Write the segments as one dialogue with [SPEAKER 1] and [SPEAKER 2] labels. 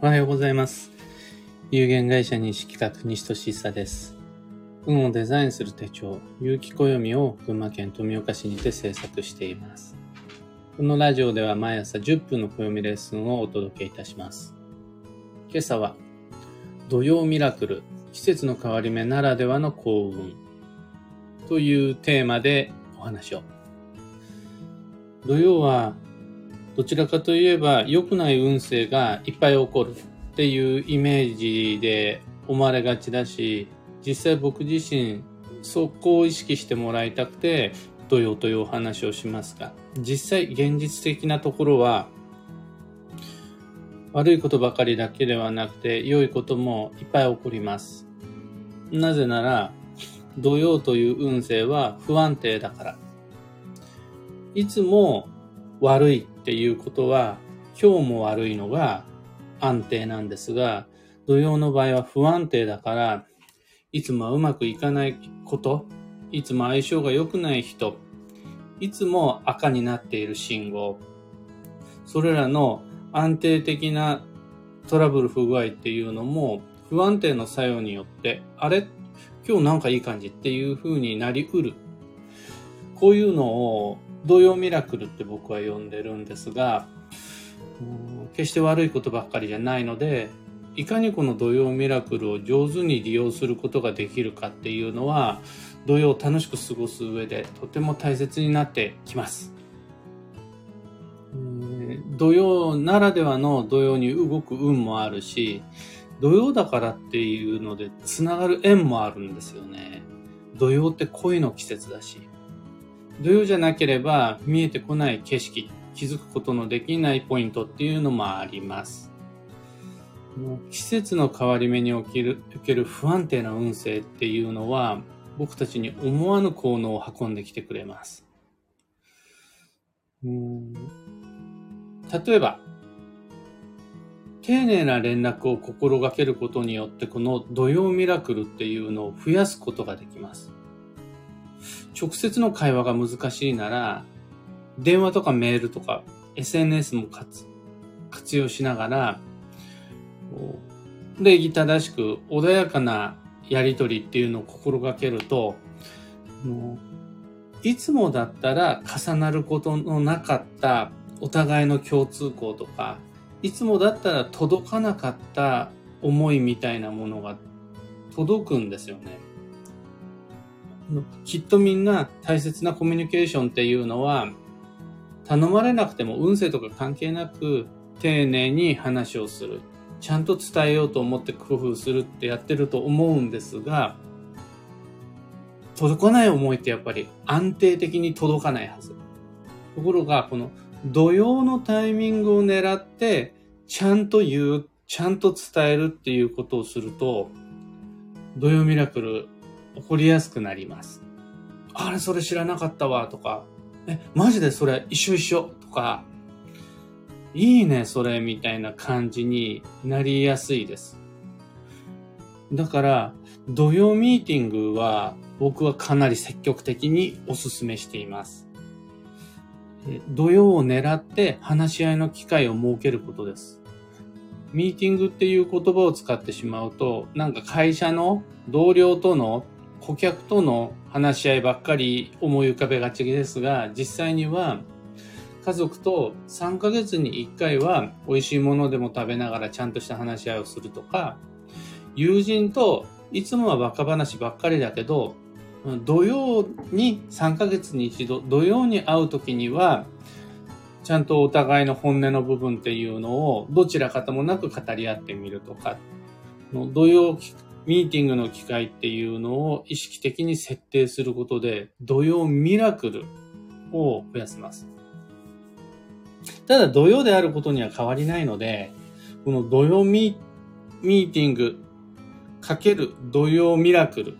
[SPEAKER 1] おはようございます。有限会社西企画西俊久です。運をデザインする手帳、有機暦を群馬県富岡市にて制作しています。このラジオでは毎朝10分の暦レッスンをお届けいたします。今朝は、土曜ミラクル、季節の変わり目ならではの幸運というテーマでお話を。土曜はどちらかといえば良くない運勢がいっぱい起こるっていうイメージで思われがちだし、実際僕自身そこを意識してもらいたくて土曜というお話をしますが、実際現実的なところは悪いことばかりだけではなくて良いこともいっぱい起こります。なぜなら土曜という運勢は不安定だから。いつも悪いっていうことは、今日も悪いのが安定なんですが、土曜の場合は不安定だから、いつもうまくいかないこと、いつも相性が良くない人、いつも赤になっている信号、それらの安定的なトラブル不具合っていうのも不安定の作用によって、あれ？今日なんかいい感じっていう風になりうる。こういうのを同様ミラクルって僕は呼んでるんですが、決して悪いことばっかりじゃないので、いかにこの土曜ミラクルを上手に利用することができるかっていうのは、土曜を楽しく過ごす上でとても大切になってきます。土曜ならではの土曜に動く運もあるし、土曜だからっていうので繋がる縁もあるんですよね。土曜って恋の季節だし。土曜じゃなければ見えてこない景色、気づくことのできないポイントっていうのもあります。季節の変わり目におけるおける不安定な運勢っていうのは僕たちに思わぬ効能を運んできてくれます。例えば、丁寧な連絡を心がけることによってこの土曜ミラクルっていうのを増やすことができます。直接の会話が難しいなら、電話とかメールとか SNS も活用しながら、礼儀正しく穏やかなやりとりっていうのを心がけると、いつもだったら重なることのなかったお互いの共通項とか、いつもだったら届かなかった思いみたいなものが届くんですよね。きっとみんな大切なコミュニケーションっていうのは、頼まれなくても運勢とか関係なく丁寧に話をする。ちゃんと伝えようと思って工夫するってやってると思うんですが、届かない思いってやっぱり安定的に届かないはず。ところが、この土曜のタイミングを狙って、ちゃんと言う、ちゃんと伝えるっていうことをすると、土曜ミラクル起こりやすくなります。あれ、それ知らなかったわ、とか、え、マジでそれ一緒一緒、とか、いいね、それ、みたいな感じになりやすいです。だから、土曜ミーティングは僕はかなり積極的にお勧めしています。土曜を狙って話し合いの機会を設けることです。ミーティングっていう言葉を使ってしまうと、なんか会社の同僚との顧客との話し合いばっかり思い浮かべがちですが、実際には家族と3ヶ月に1回は美味しいものでも食べながらちゃんとした話し合いをするとか、友人といつもはバカ話ばっかりだけど、土曜に3ヶ月に一度、土曜に会う時には、ちゃんとお互いの本音の部分っていうのをどちらかともなく語り合ってみるとか、土曜ミーティングの機会っていうのを意識的に設定することで、土曜ミラクルを増やせます。ただ土曜であることには変わりないので、この土曜ミーティングかける土曜ミラクル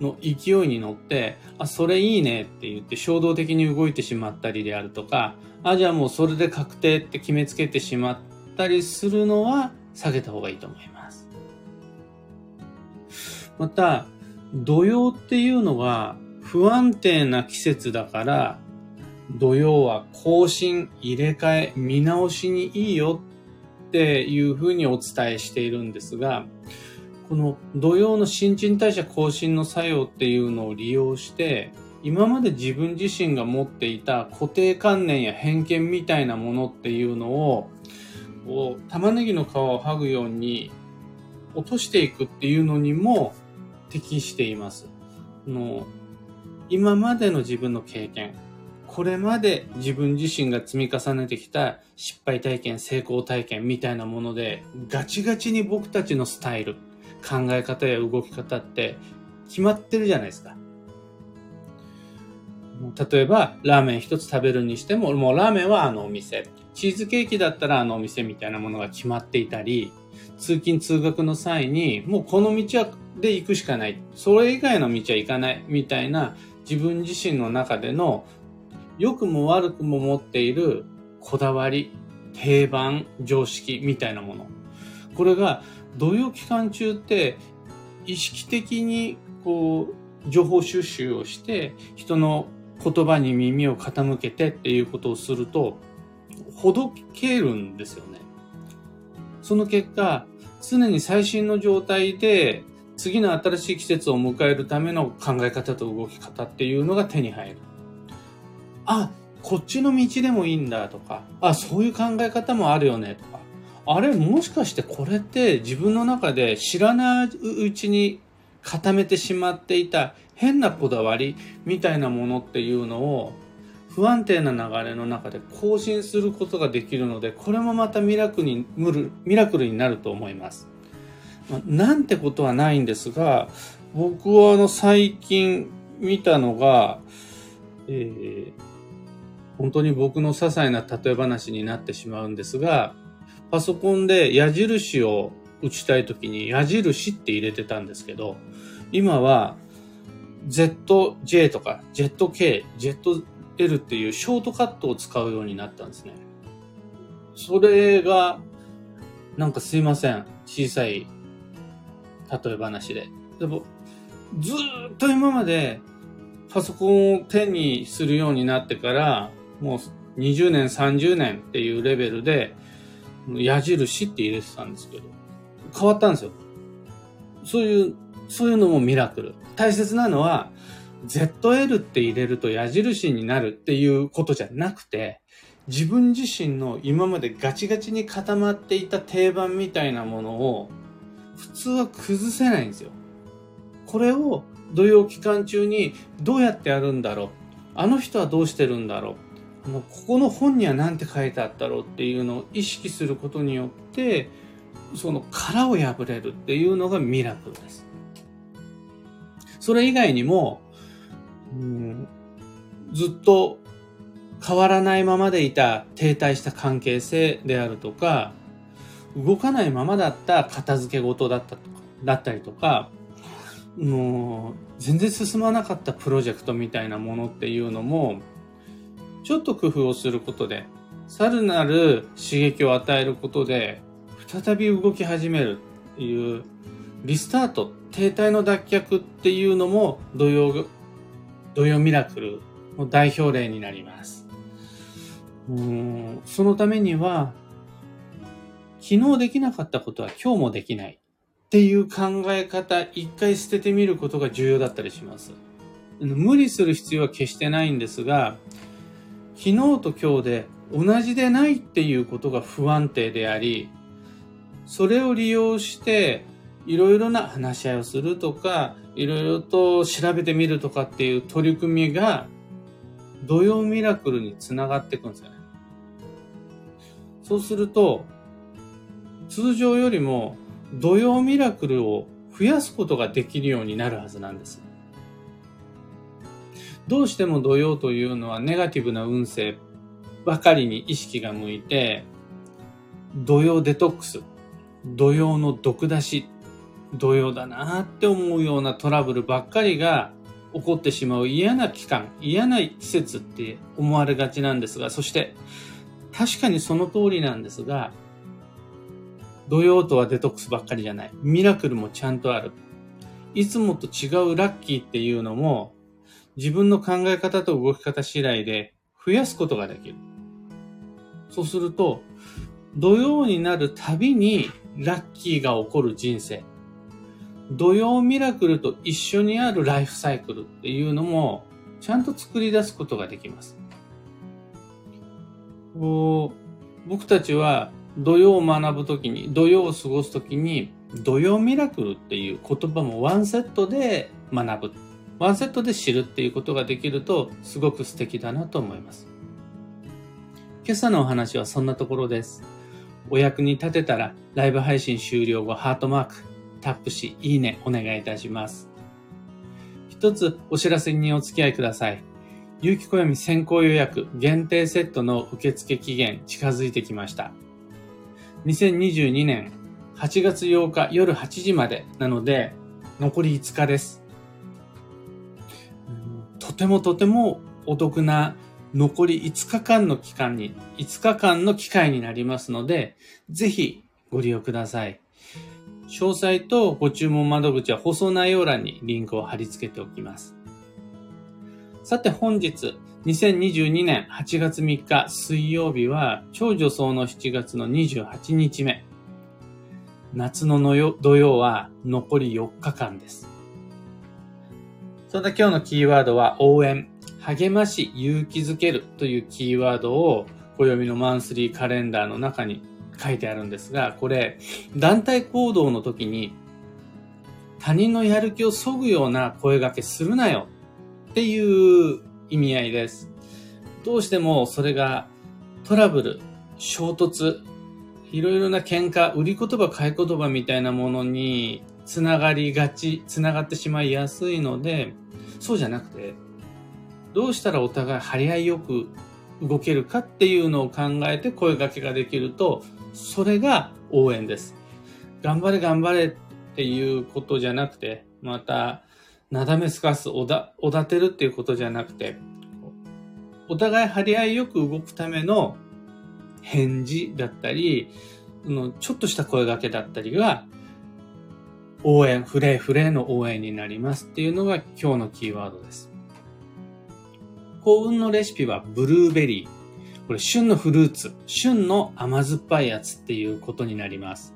[SPEAKER 1] の勢いに乗って、あ、それいいねって言って衝動的に動いてしまったりであるとか、あ、じゃあもうそれで確定って決めつけてしまったりするのは下げた方がいいと思います。また、土曜っていうのは不安定な季節だから、土曜は更新、入れ替え、見直しにいいよっていうふうにお伝えしているんですが、この土曜の新陳代謝更新の作用っていうのを利用して、今まで自分自身が持っていた固定観念や偏見みたいなものっていうのを、を玉ねぎの皮を剥ぐように落としていくっていうのにも適しています。の今までの自分の経験、これまで自分自身が積み重ねてきた失敗体験、成功体験みたいなもので、ガチガチに僕たちのスタイル、考え方や動き方って決まってるじゃないですか。例えば、ラーメン一つ食べるにしても、もうラーメンはあのお店。チーズケーキだったらあのお店みたいなものが決まっていたり、通勤通学の際に、もうこの道はで行くしかない。それ以外の道は行かない。みたいな自分自身の中での良くも悪くも持っているこだわり、定番、常識みたいなもの。これが土曜期間中って意識的にこう情報収集をして人の言葉に耳を傾けてっていうことをするとほどけるんですよね。その結果、常に最新の状態で次の新しい季節を迎えるための考え方と動き方っていうのが手に入る。あ、こっちの道でもいいんだとか、あ、そういう考え方もあるよねとか、あれもしかしてこれって自分の中で知らないうちに固めてしまっていた変なこだわりみたいなものっていうのを不安定な流れの中で更新することができるので、これもまたミラクルにミラクルになると思います。なんてことはないんですが、僕はあの最近見たのが、えー、本当に僕の些細な例え話になってしまうんですが、パソコンで矢印を打ちたいときに矢印って入れてたんですけど、今は ZJ とか ZK、ZL っていうショートカットを使うようになったんですね。それが、なんかすいません。小さい例え話で。でも、ずっと今までパソコンを手にするようになってから、もう20年、30年っていうレベルで、矢印って入れてたんですけど、変わったんですよ。そういう、そういうのもミラクル。大切なのは、ZL って入れると矢印になるっていうことじゃなくて、自分自身の今までガチガチに固まっていた定番みたいなものを普通は崩せないんですよ。これを土曜期間中にどうやってやるんだろうあの人はどうしてるんだろうここの本には何て書いてあったろうっていうのを意識することによってその殻を破れるっていうのがミラクルです。それ以外にも、うん、ずっと変わらないままでいた停滞した関係性であるとか、動かないままだった片付け事だったとか、だったりとか、もう全然進まなかったプロジェクトみたいなものっていうのも、ちょっと工夫をすることで、さらなる刺激を与えることで、再び動き始めるっていう、リスタート、停滞の脱却っていうのも土曜、土曜ミラクルの代表例になります。うんそのためには、昨日できなかったことは今日もできないっていう考え方、一回捨ててみることが重要だったりします。無理する必要は決してないんですが、昨日と今日で同じでないっていうことが不安定であり、それを利用していろいろな話し合いをするとか、いろいろと調べてみるとかっていう取り組みが土曜ミラクルにつながっていくんですよね。そうすると、通常よりも土曜ミラクルを増やすことができるようになるはずなんです。どうしても土曜というのはネガティブな運勢ばかりに意識が向いて、土曜デトックス、土曜の毒出し、土曜だなって思うようなトラブルばっかりが起こってしまう嫌な期間、嫌な季節って思われがちなんですが、そして確かにその通りなんですが、土曜とはデトックスばっかりじゃない。ミラクルもちゃんとある。いつもと違うラッキーっていうのも、自分の考え方と動き方次第で増やすことができる。そうすると、土曜になるたびにラッキーが起こる人生。土曜ミラクルと一緒にあるライフサイクルっていうのもちゃんと作り出すことができます。僕たちは土曜を学ぶときに、土曜を過ごすときに、土曜ミラクルっていう言葉もワンセットで学ぶ。ワンセットで知るっていうことができると、すごく素敵だなと思います。今朝のお話はそんなところです。お役に立てたら、ライブ配信終了後、ハートマーク、タップし、いいね、お願いいたします。一つお知らせにお付き合いください。有機暦先行予約限定セットの受付期限近づいてきました。2022年8月8日夜8時までなので、残り5日です。とてもとてもお得な残り5日間の期間に、5日間の機会になりますので、ぜひご利用ください。詳細とご注文窓口は放送内容欄にリンクを貼り付けておきます。さて本日、2022年8月3日水曜日は、超女装の7月の28日目。夏のの土曜は残り4日間です。そんな今日のキーワードは応援、励まし、勇気づけるというキーワードを暦のマンスリーカレンダーの中に書いてあるんですが、これ、団体行動の時に他人のやる気を削ぐような声掛けするなよっていう意味合いです。どうしてもそれがトラブル、衝突、いろいろな喧嘩、売り言葉、買い言葉みたいなものにつながりがち、つながってしまいやすいので、そうじゃなくて、どうしたらお互い張り合いよく動けるかっていうのを考えて声掛けができると、それが応援です。頑張れ頑張れっていうことじゃなくて、また、なだめすかす、おだ、おだてるっていうことじゃなくて、お互い張り合いよく動くための返事だったり、のちょっとした声掛けだったりが、応援、フレーフレーの応援になりますっていうのが今日のキーワードです。幸運のレシピはブルーベリー。これ旬のフルーツ、旬の甘酸っぱいやつっていうことになります。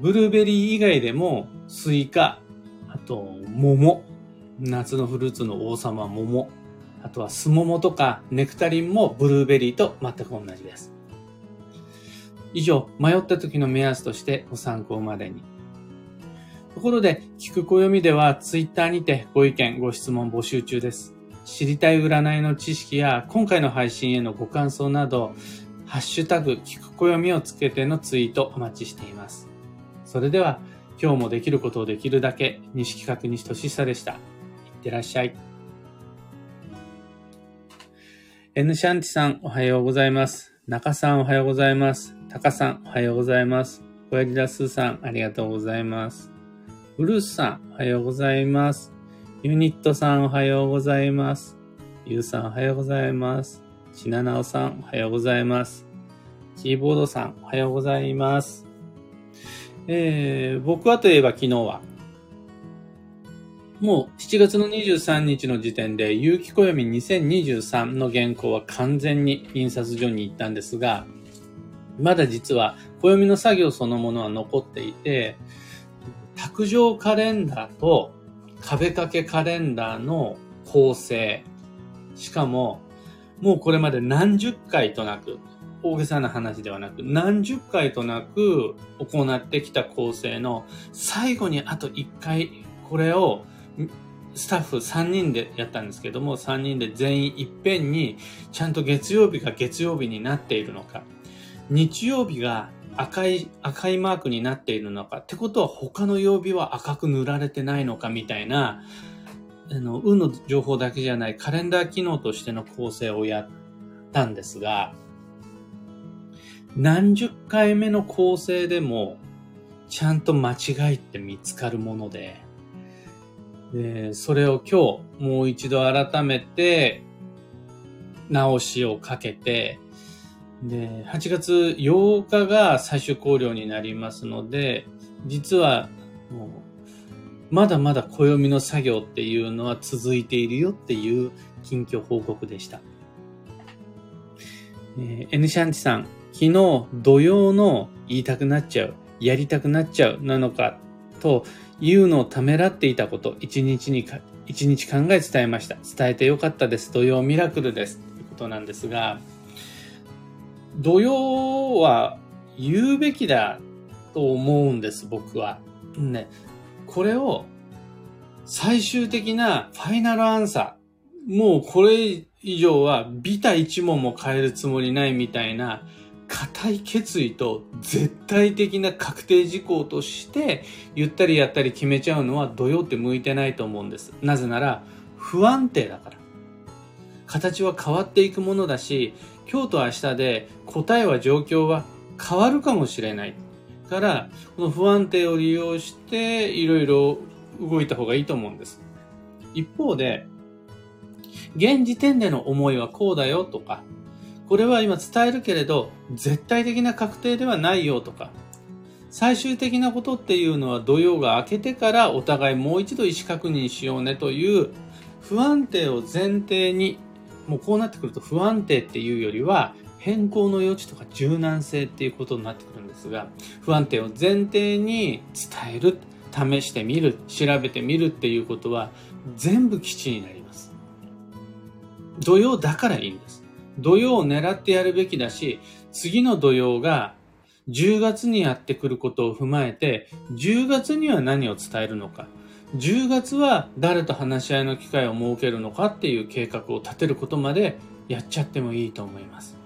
[SPEAKER 1] ブルーベリー以外でもスイカ、あと桃、夏のフルーツの王様桃、あとはスモモとかネクタリンもブルーベリーと全く同じです。以上、迷った時の目安としてご参考までに。ところで、聞く暦ではツイッターにてご意見、ご質問募集中です。知りたい占いの知識や今回の配信へのご感想など、ハッシュタグ、聞く暦をつけてのツイートお待ちしています。それでは、今日もできることをできるだけ、西企画西俊久でした。いってらっしゃい。N シャンティさん、おはようございます。中さん、おはようございます。タカさん、おはようございます。小ヤギダスーさん、ありがとうございます。ブルースさん、おはようございます。ユニットさんおはようございます。ゆうさんおはようございます。ちななおさんおはようございます。キーボードさんおはようございます。えー、僕はといえば昨日は、もう7月の23日の時点で、有機暦2023の原稿は完全に印刷所に行ったんですが、まだ実は暦の作業そのものは残っていて、卓上カレンダーと壁掛けカレンダーの構成。しかも、もうこれまで何十回となく、大げさな話ではなく、何十回となく行ってきた構成の最後にあと1回、これをスタッフ3人でやったんですけども、3人で全員いっぺんにちゃんと月曜日が月曜日になっているのか、日曜日が赤い、赤いマークになっているのかってことは他の曜日は赤く塗られてないのかみたいな、あの、運の情報だけじゃないカレンダー機能としての構成をやったんですが、何十回目の構成でも、ちゃんと間違いって見つかるもので、でそれを今日もう一度改めて直しをかけて、で、8月8日が最終考慮になりますので、実は、まだまだ暦の作業っていうのは続いているよっていう近況報告でした。えー、N シャンチさん、昨日土曜の言いたくなっちゃう、やりたくなっちゃうなのかというのをためらっていたこと、一日にか、一日考え伝えました。伝えてよかったです。土曜ミラクルです。ということなんですが、土曜は言うべきだと思うんです、僕は。ね。これを最終的なファイナルアンサー。もうこれ以上はビタ一問も変えるつもりないみたいな固い決意と絶対的な確定事項として言ったりやったり決めちゃうのは土曜って向いてないと思うんです。なぜなら不安定だから。形は変わっていくものだし、今日と明日で答えは状況は変わるかもしれない。から、この不安定を利用していろいろ動いた方がいいと思うんです。一方で、現時点での思いはこうだよとか、これは今伝えるけれど、絶対的な確定ではないよとか、最終的なことっていうのは土曜が明けてからお互いもう一度意思確認しようねという不安定を前提に、もうこうなってくると不安定っていうよりは変更の余地とか柔軟性っていうことになってくるんですが、不安定を前提に伝える、試してみる、調べてみるっていうことは全部基地になります。土曜だからいいんです。土曜を狙ってやるべきだし、次の土曜が10月にやってくることを踏まえて、10月には何を伝えるのか、10月は誰と話し合いの機会を設けるのかっていう計画を立てることまでやっちゃってもいいと思います。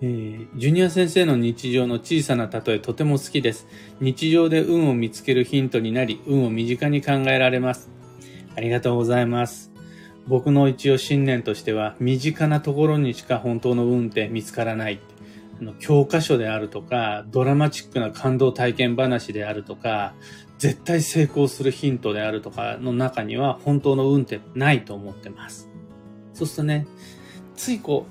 [SPEAKER 1] えー、ジュニア先生の日常の小さな例えとても好きです。日常で運を見つけるヒントになり、運を身近に考えられます。ありがとうございます。僕の一応信念としては、身近なところにしか本当の運って見つからない。あの教科書であるとか、ドラマチックな感動体験話であるとか、絶対成功するヒントであるとかの中には本当の運ってないと思ってます。そうするとね、ついこ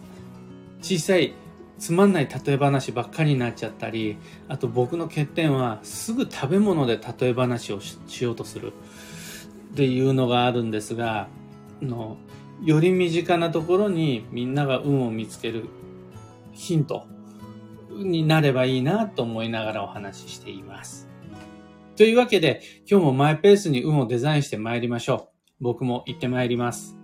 [SPEAKER 1] う、小さいつまんない例え話ばっかりになっちゃったり、あと僕の欠点はすぐ食べ物で例え話をしようとするっていうのがあるんですが、のより身近なところにみんなが運を見つけるヒントになればいいなと思いながらお話ししています。というわけで今日もマイペースに運をデザインして参りましょう。僕も行って参ります。